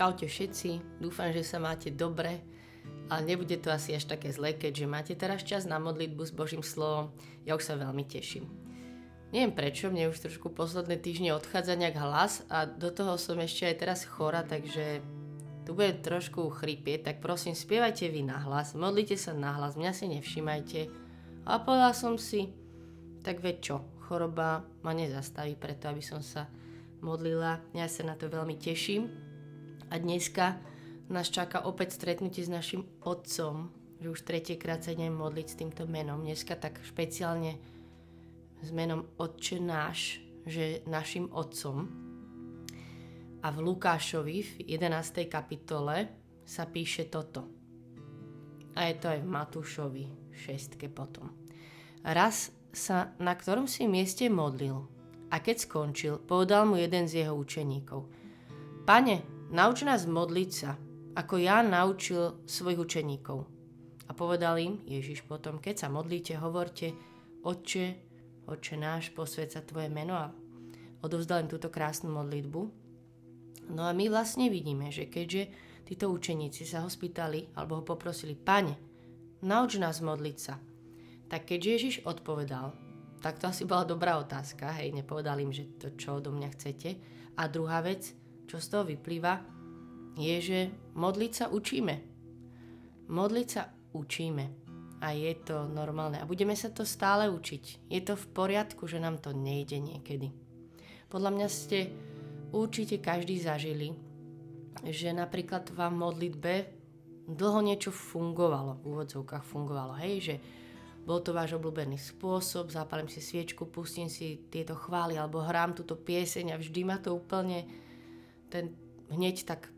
Čaute všetci, dúfam, že sa máte dobre, ale nebude to asi až také zlé, keďže máte teraz čas na modlitbu s Božím slovom. Ja už sa veľmi teším. Neviem prečo, mne už trošku posledné týždne odchádza nejak hlas a do toho som ešte aj teraz chora, takže tu bude trošku chrypieť, tak prosím spievajte vy na hlas, modlite sa na hlas, mňa si nevšimajte. A povedal som si, tak veď čo, choroba ma nezastaví preto, aby som sa modlila. Ja sa na to veľmi teším. A dneska nás čaká opäť stretnutie s našim otcom, že už tretiekrát sa idem modliť s týmto menom. Dneska tak špeciálne s menom Otče náš, že našim otcom. A v Lukášovi v 11. kapitole sa píše toto. A je to aj v Matúšovi 6. potom. Raz sa na ktorom si mieste modlil a keď skončil, povedal mu jeden z jeho učeníkov. Pane, Nauč nás modliť sa, ako ja naučil svojich učeníkov. A povedal im Ježiš potom, keď sa modlíte, hovorte, Otče, Otče náš, posved Tvoje meno a odovzdal im túto krásnu modlitbu. No a my vlastne vidíme, že keďže títo učeníci sa ho spýtali alebo ho poprosili, Pane, nauč nás modliť sa, tak keď Ježiš odpovedal, tak to asi bola dobrá otázka, hej, nepovedal im, že to čo odo mňa chcete. A druhá vec, čo z toho vyplýva, je, že modliť sa učíme. Modliť sa učíme. A je to normálne. A budeme sa to stále učiť. Je to v poriadku, že nám to nejde niekedy. Podľa mňa ste určite každý zažili, že napríklad vám v modlitbe dlho niečo fungovalo, v úvodzovkách fungovalo, hej, že bol to váš obľúbený spôsob, zapalím si sviečku, pustím si tieto chvály alebo hrám túto pieseň a vždy ma to úplne ten hneď tak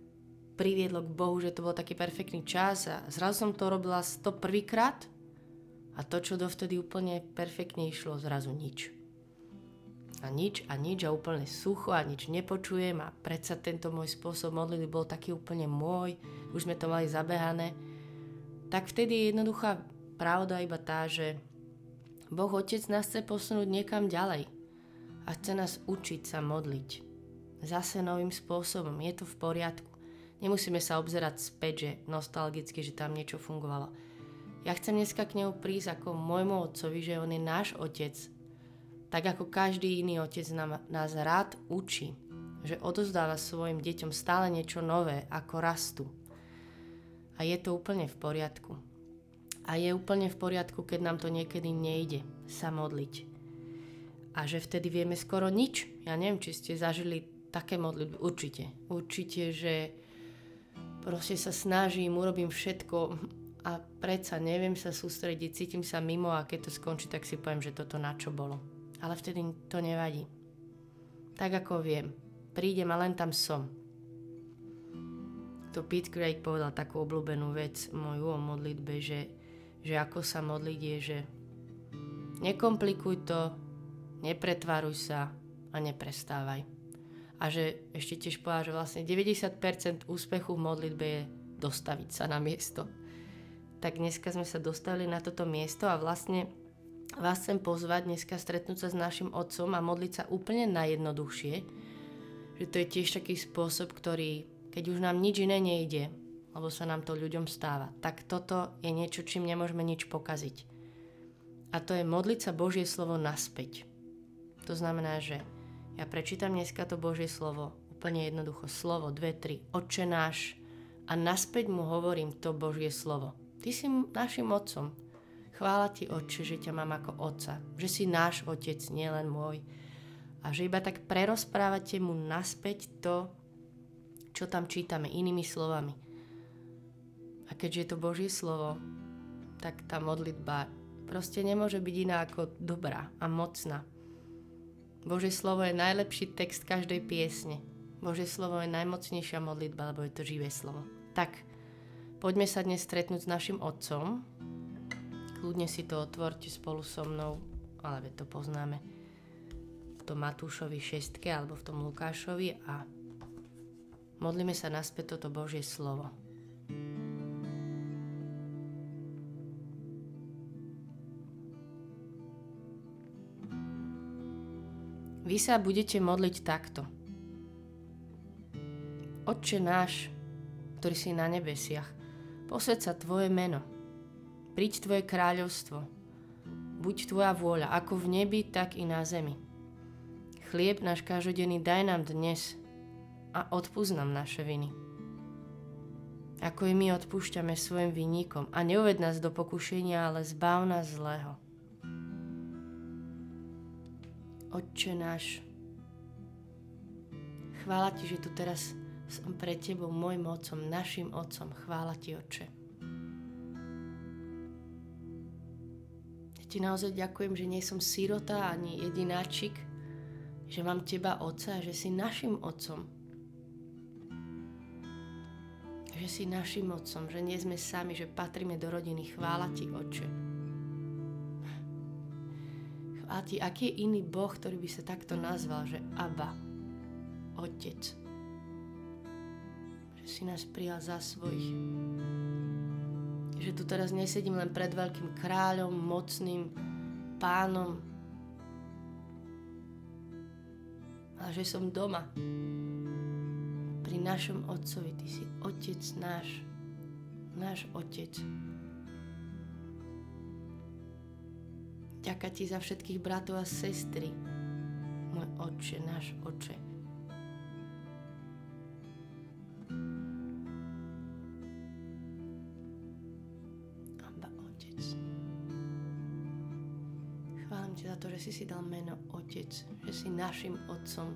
priviedlo k Bohu, že to bol taký perfektný čas a zrazu som to robila to prvýkrát a to, čo dovtedy úplne perfektne išlo, zrazu nič. A nič a nič a úplne sucho a nič nepočujem a predsa tento môj spôsob modlitby bol taký úplne môj, už sme to mali zabehané. Tak vtedy je jednoduchá pravda iba tá, že Boh Otec nás chce posunúť niekam ďalej a chce nás učiť sa modliť zase novým spôsobom. Je to v poriadku. Nemusíme sa obzerať späť, že nostalgicky, že tam niečo fungovalo. Ja chcem dneska k nemu prísť ako môjmu otcovi, že on je náš otec. Tak ako každý iný otec nám, nás rád učí, že odozdáva svojim deťom stále niečo nové, ako rastu. A je to úplne v poriadku. A je úplne v poriadku, keď nám to niekedy nejde sa modliť. A že vtedy vieme skoro nič. Ja neviem, či ste zažili také modlitby. Určite. Určite, že proste sa snažím, urobím všetko a predsa neviem sa sústrediť, cítim sa mimo a keď to skončí, tak si poviem, že toto na čo bolo. Ale vtedy to nevadí. Tak ako viem. Prídem a len tam som. To Pete Craig povedal takú obľúbenú vec moju o modlitbe, že, že ako sa modliť je, že nekomplikuj to, nepretvaruj sa a neprestávaj a že ešte tiež povedal, že vlastne 90% úspechu v modlitbe je dostaviť sa na miesto. Tak dneska sme sa dostali na toto miesto a vlastne vás chcem pozvať dneska stretnúť sa s našim otcom a modliť sa úplne najjednoduchšie, že to je tiež taký spôsob, ktorý, keď už nám nič iné nejde, lebo sa nám to ľuďom stáva, tak toto je niečo, čím nemôžeme nič pokaziť. A to je modliť sa Božie slovo naspäť. To znamená, že ja prečítam dneska to Božie slovo, úplne jednoducho, slovo, dve, tri, oče náš a naspäť mu hovorím to Božie slovo. Ty si našim otcom. Chvála ti, oče, že ťa mám ako otca, že si náš otec, nielen môj. A že iba tak prerozprávate mu naspäť to, čo tam čítame inými slovami. A keďže je to Božie slovo, tak tá modlitba proste nemôže byť iná ako dobrá a mocná. Božie slovo je najlepší text každej piesne. Božie slovo je najmocnejšia modlitba, lebo je to živé slovo. Tak, poďme sa dnes stretnúť s našim otcom. Kľudne si to otvorte spolu so mnou, ale to poznáme v tom Matúšovi 6 alebo v tom Lukášovi a modlíme sa naspäť toto Božie slovo. Vy sa budete modliť takto. Otče náš, ktorý si na nebesiach, posved sa Tvoje meno. Príď Tvoje kráľovstvo. Buď Tvoja vôľa, ako v nebi, tak i na zemi. Chlieb náš každodenný daj nám dnes a odpúsť nám naše viny. Ako i my odpúšťame svojim vinníkom a neuved nás do pokušenia, ale zbav nás zlého. Otče náš, chvála Ti, že tu teraz som pre Tebou, môjim Otcom, našim Otcom. Chvála Ti, Otče. Ja Ti naozaj ďakujem, že nie som sirota ani jedináčik, že mám Teba, Otca, že si našim Otcom. Že si našim Otcom, že nie sme sami, že patríme do rodiny. Chvála Ti, Otče. A ty, aký je iný Boh, ktorý by sa takto nazval, že Abba, Otec. Že si nás prijal za svojich. Že tu teraz nesedím len pred veľkým kráľom, mocným pánom, ale že som doma. Pri našom Otcovi, Ty si Otec náš, náš Otec. Ďaká ti za všetkých bratov a sestry, môj oče, náš oče. Aba, otec. Chválim ti za to, že si si dal meno otec, že si našim otcom,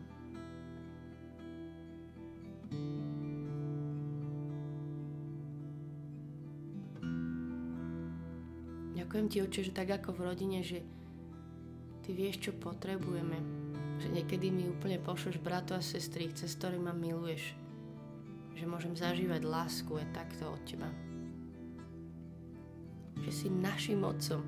Ďakujem ti, oče, že tak ako v rodine, že ty vieš, čo potrebujeme. Že niekedy mi úplne pošleš brato a sestry, cez ktoré ma miluješ. Že môžem zažívať lásku je takto od teba. Že si našim otcom.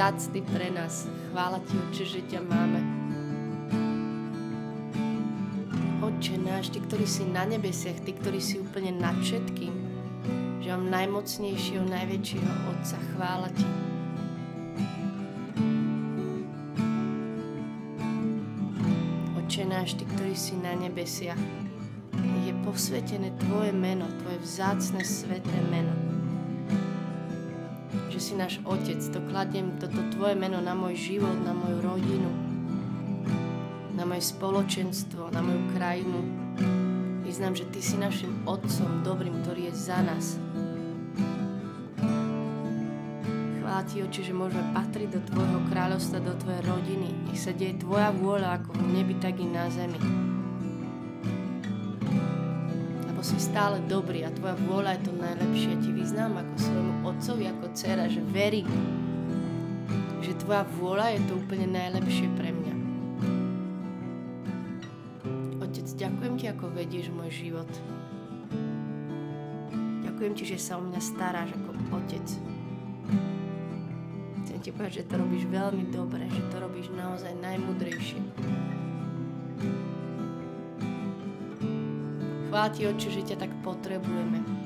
Vzácny pre nás. Chvála Ti, Oče, že ťa máme. Oče náš, Ty, ktorý si na nebesiach, Ty, ktorý si úplne nad všetkým, že mám najmocnejšieho, najväčšieho Otca. Chvála Ti. Oče náš, Ty, ktorý si na nebesiach, je posvetené Tvoje meno, Tvoje vzácne, sveté meno že si náš Otec. To kladiem toto Tvoje meno na môj život, na moju rodinu, na moje spoločenstvo, na moju krajinu. Vyznám, že Ty si našim Otcom dobrým, ktorý je za nás. Chvála Ti, Oči, že môžeme patriť do Tvojho kráľovstva, do Tvojej rodiny. Nech sa deje Tvoja vôľa ako v nebi, tak i na zemi si stále dobrý a tvoja vôľa je to najlepšie. Ti vyznám ako svojmu otcovi, ako dcera, že verím, že tvoja vôľa je to úplne najlepšie pre mňa. Otec, ďakujem ti, ako vedieš môj život. Ďakujem ti, že sa o mňa staráš ako otec. Chcem ti povedať, že to robíš veľmi dobre, že to robíš naozaj najmudrejšie. Chvála oči, že ťa tak potrebujeme.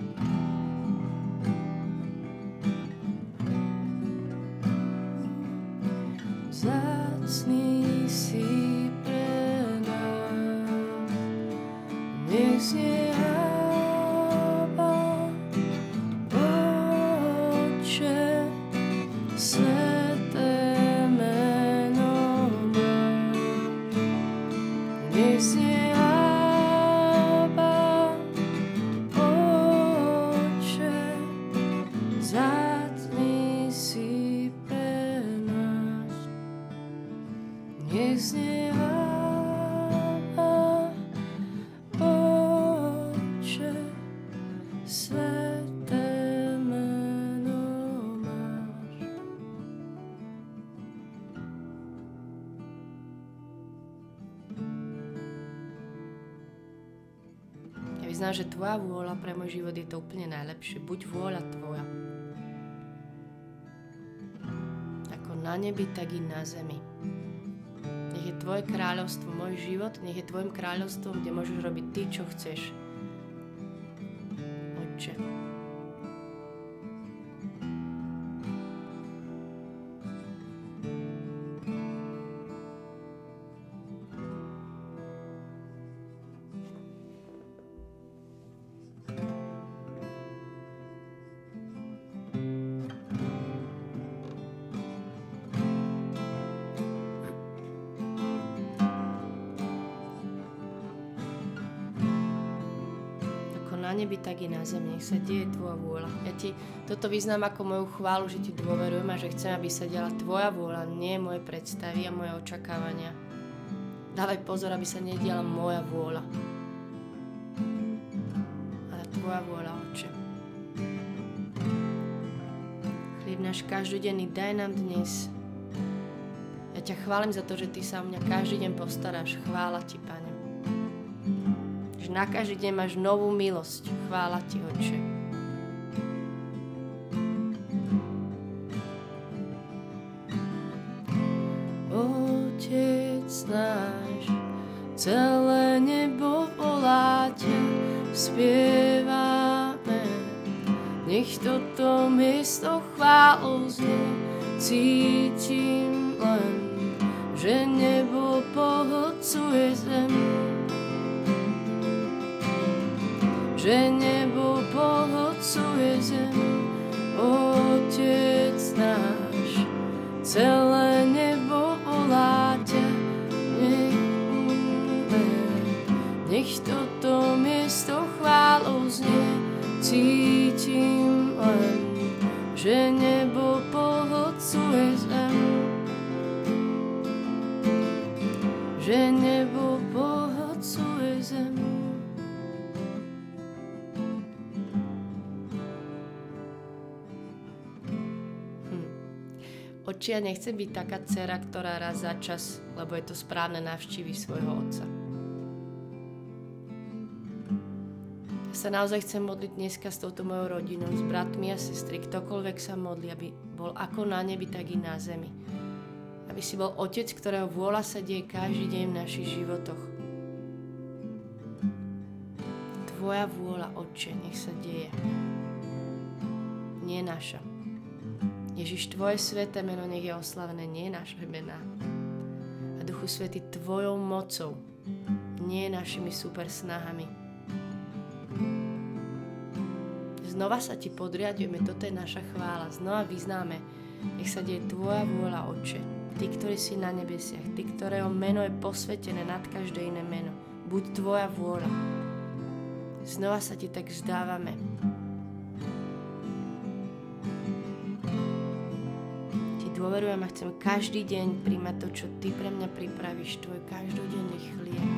Vyznám, že Tvoja vôľa pre môj život je to úplne najlepšie. Buď vôľa Tvoja. Ako na nebi, tak i na zemi. Nech je Tvoje kráľovstvo môj život, nech je Tvojim kráľovstvom, kde môžeš robiť Ty, čo chceš. Otče. Zemi. Nech sa deje Tvoja vôľa. Ja Ti toto vyznám ako moju chválu, že Ti dôverujem a že chcem, aby sa diala Tvoja vôľa, nie moje predstavy a moje očakávania. Dávaj pozor, aby sa nediala moja vôľa, ale Tvoja vôľa, Oče. Chlieb náš každodenný daj nám dnes. Ja ťa chválim za to, že Ty sa o mňa každý deň postaráš. Chvála Ti, Pane na každý deň máš novú milosť. Chvála Ti, Oče. Otec náš, celé nebo volá ťa, spievame. Nech toto miesto chválu znie, cítim len, že nebo pohodcuje zem že nebo pohodcuje zem, Otec náš, celé Oči, ja nechcem byť taká dcera, ktorá raz za čas, lebo je to správne, navštívi svojho otca. Ja sa naozaj chcem modliť dneska s touto mojou rodinou, s bratmi a sestry, ktokoľvek sa modli, aby bol ako na nebi, tak i na zemi. Aby si bol otec, ktorého vôľa sa deje každý deň v našich životoch. Tvoja vôľa, Otče, nech sa deje. Nie naša. Ježiš, Tvoje sveté meno nech je oslavené, nie naše mená. A Duchu Svety, Tvojou mocou, nie našimi super snahami. Znova sa Ti podriadujeme, toto je naša chvála. Znova vyznáme, nech sa deje Tvoja vôľa, Oče. Ty, ktorý si na nebesiach, Ty, ktorého meno je posvetené nad každé iné meno. Buď Tvoja vôľa. Znova sa Ti tak vzdávame. Dôverujem a chcem každý deň príjmať to, čo Ty pre mňa pripravíš, Tvoj každodenný chlieb.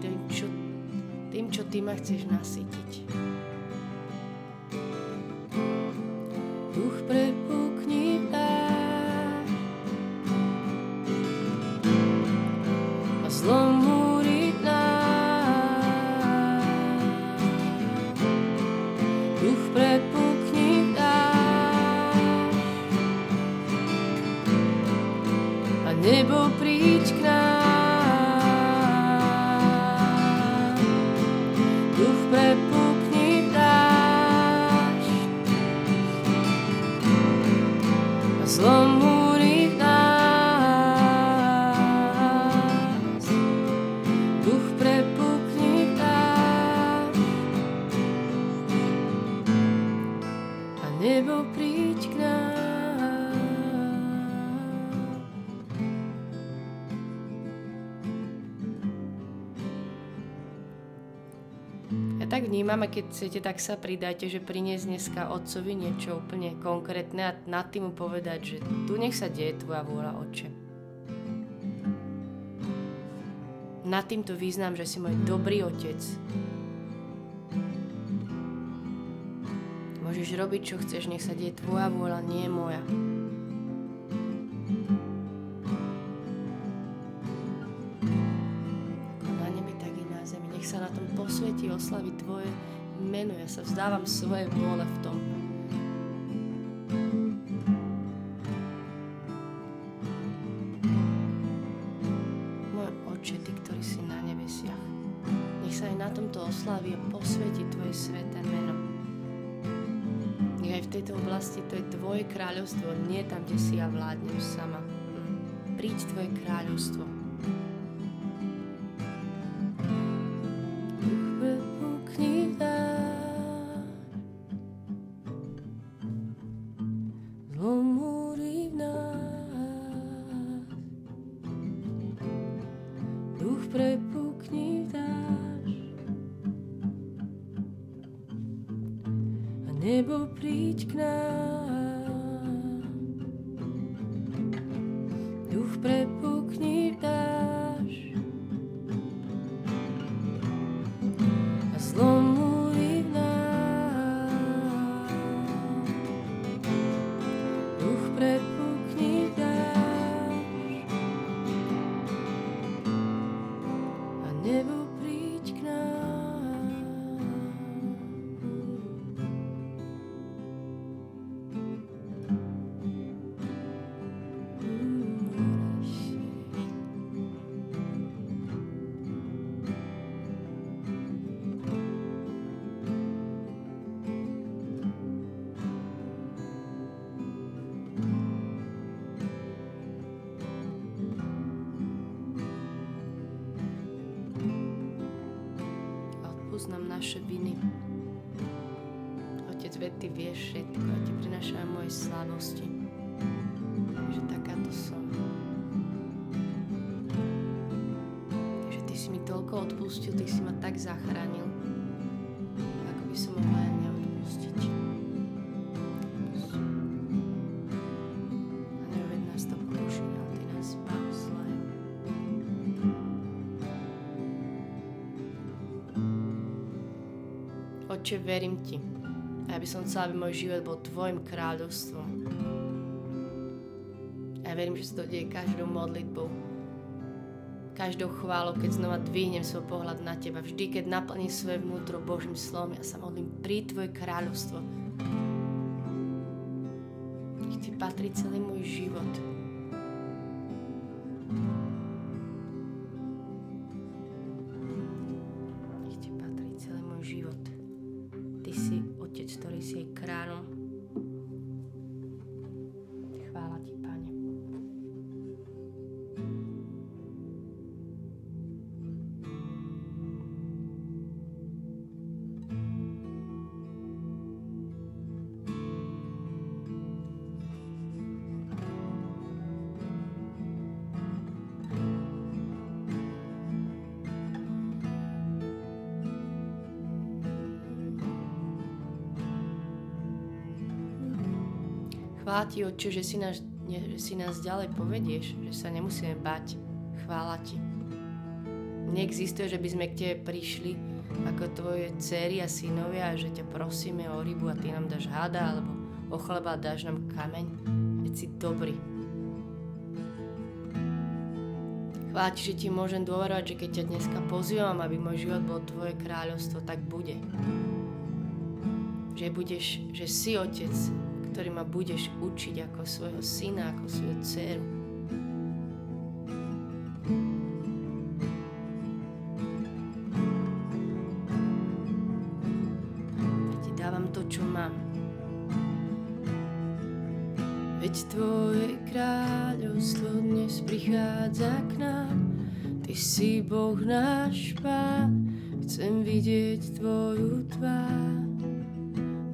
Tým, čo, tým, čo Ty ma chceš nasytiť. A keď chcete, tak sa pridajte, že priniesť dneska otcovi niečo úplne konkrétne a nad tým povedať, že tu nech sa deje tvoja vôľa, oče. Nad týmto význam, že si môj dobrý otec. Môžeš robiť, čo chceš, nech sa deje tvoja vôľa, nie moja. posvetí, oslaví Tvoje meno. Ja sa vzdávam svoje vôle v tom. Môj Oče, Ty, ktorý si na nebesiach, nech sa aj na tomto oslaví a posvetí Tvoje sveté meno. Nech aj v tejto oblasti to je Tvoje kráľovstvo, nie tam, kde si ja vládnem sama. Príď Tvoje kráľovstvo. Nebo príď k nám. Duch prepukni naše viny. Otec, veď Ty vieš všetko a Ti prinašam moje slabosti. Že takáto som. Že Ty si mi toľko odpustil, Ty si ma tak zachránil, Oče, verím Ti. A ja by som chcela, aby môj život bol Tvojim kráľovstvom. A ja verím, že sa to deje každou modlitbou, každou chválou, keď znova dvihnem svoj pohľad na Teba. Vždy, keď naplním svoje vnútro Božím slovom, ja sa modlím pri Tvoje kráľovstvo. Nech Ti patrí celý môj život. Chvála Ti, Otče, že si, nás, že si nás ďalej povedieš, že sa nemusíme bať. Chvála Ti. Neexistuje, že by sme k Tebe prišli ako Tvoje dcery a synovia a že ťa prosíme o rybu a Ty nám dáš hada alebo o chleba dáš nám kameň. Veď si dobrý. Chvála Ti, že Ti môžem dôverovať, že keď ťa dneska pozývam, aby môj život bol Tvoje kráľovstvo, tak bude. Že budeš, že si Otec, ktorý ma budeš učiť ako svojho syna, ako svoju dceru. Ja ti dávam to, čo mám. Veď tvoje kráľovstvo dnes prichádza k nám, ty si Boh náš pán, chcem vidieť tvoju tvár.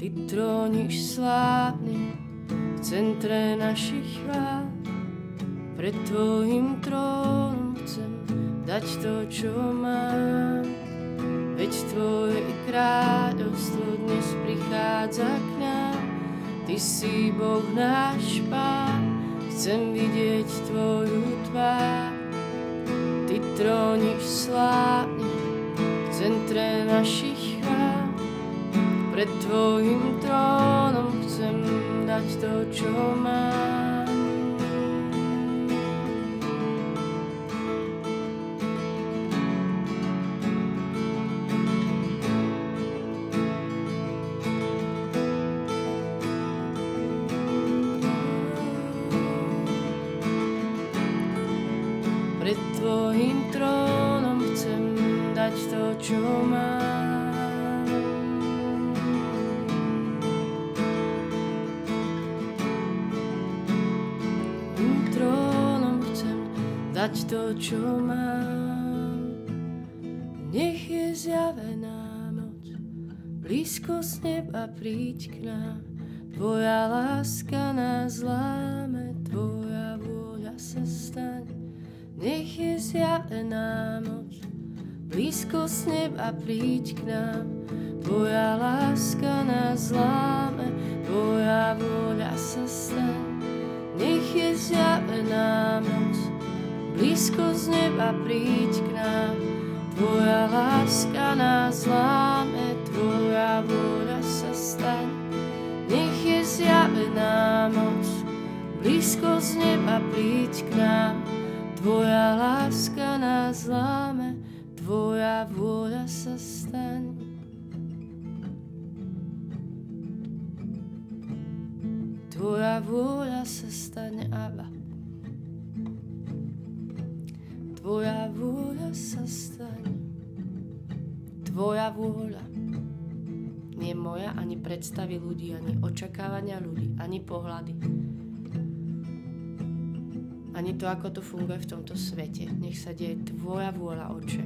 Ty tróniš slávne v centre našich chvál, pred Tvojim trónom chcem dať to, čo mám. Veď Tvoje kráľovstvo dnes prichádza k nám, Ty si Boh náš Pán, chcem vidieť Tvoju tvár. Ty tróniš slávne v centre našich. Pred Tvojim trónom chcem dať to, čo mám. To, čo mám. Nech je zjavená moc, blízko z neba príď k nám. Tvoja láska nás láme, Tvoja vôľa sa staň. Nech je zjavená moc, blízko z neba príď k nám. Tvoja láska nás láme, Tvoja vôľa sa staň. Nech je zjavená moc, blízko z neba príď k nám. Tvoja láska nás láme, Tvoja vôľa sa staň. Nech je zjavená moc, blízko z neba príď k nám. Tvoja láska nás láme, Tvoja vôľa sa staň. Tvoja vôľa sa stane, Abba. Tvoja vôľa sa stane. Tvoja vôľa. Nie moja, ani predstavy ľudí, ani očakávania ľudí, ani pohľady. Ani to, ako to funguje v tomto svete. Nech sa deje Tvoja vôľa, Oče.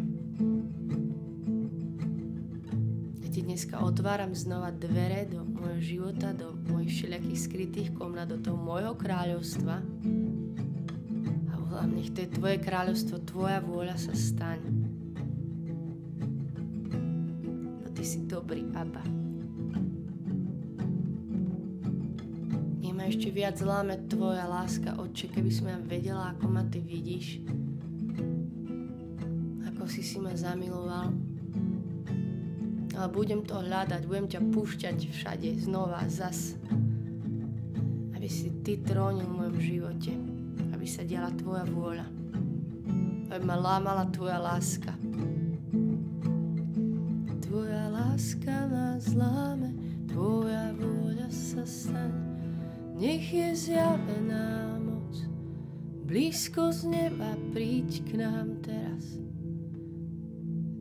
Ja ti dneska otváram znova dvere do môjho života, do mojich všelijakých skrytých komnat, do toho môjho kráľovstva, nech to je Tvoje kráľovstvo, Tvoja vôľa sa staň. Bo Ty si dobrý, Abba. Nech ma ešte viac láme Tvoja láska, Otče, keby som ja vedela, ako ma Ty vidíš. Ako si si ma zamiloval. Ale budem to hľadať, budem ťa púšťať všade, znova, zas. Aby si Ty trónil v mojom živote aby sa diala Tvoja vôľa. Aby ma lámala Tvoja láska. Tvoja láska nás láme, Tvoja vôľa sa stane. Nech je zjavená moc, blízko z neba príď k nám teraz.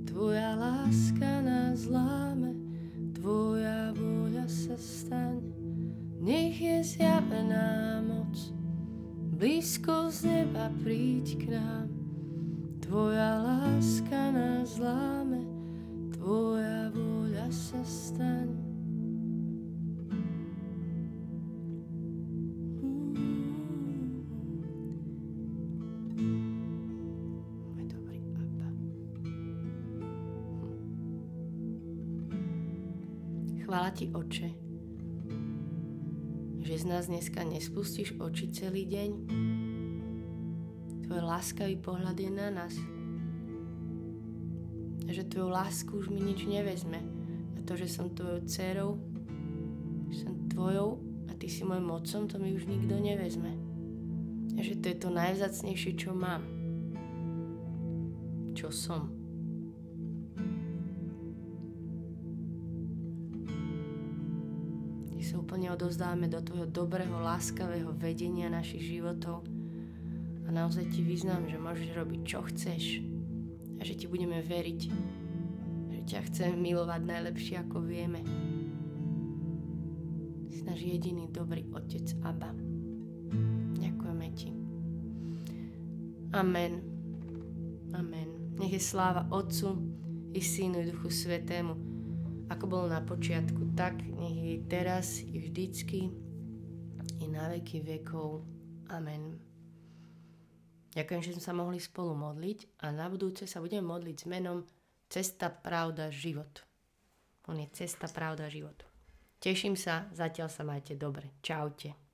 Tvoja láska nás láme, Tvoja vôľa sa stane. Nech je zjavená moc, blízko z neba príď k nám. Tvoja láska nás láme, Tvoja vôľa sa staň. Chvála ti, Oče, z nás dneska nespustíš oči celý deň. Tvoj láskavý pohľad je na nás. Že tvoju lásku už mi nič nevezme. A to, že som tvojou dcerou, že som tvojou a ty si môjim mocom, to mi už nikto nevezme. A že to je to najvzácnejšie, čo mám. Čo som. Úplne odovzdávame do Tvojho dobrého, láskavého vedenia našich životov a naozaj Ti vyznám, že môžeš robiť, čo chceš a že Ti budeme veriť, že ťa chceme milovať najlepšie, ako vieme. Si náš jediný dobrý Otec Abba. Ďakujeme Ti. Amen. Amen. Nech je sláva Otcu i Synu i Duchu Svetému, ako bolo na počiatku, tak je teraz i vždycky i na veky vekov. Amen. Ďakujem, že sme sa mohli spolu modliť a na budúce sa budeme modliť s menom Cesta, pravda, život. On je cesta, pravda, život. Teším sa, zatiaľ sa majte dobre. Čaute.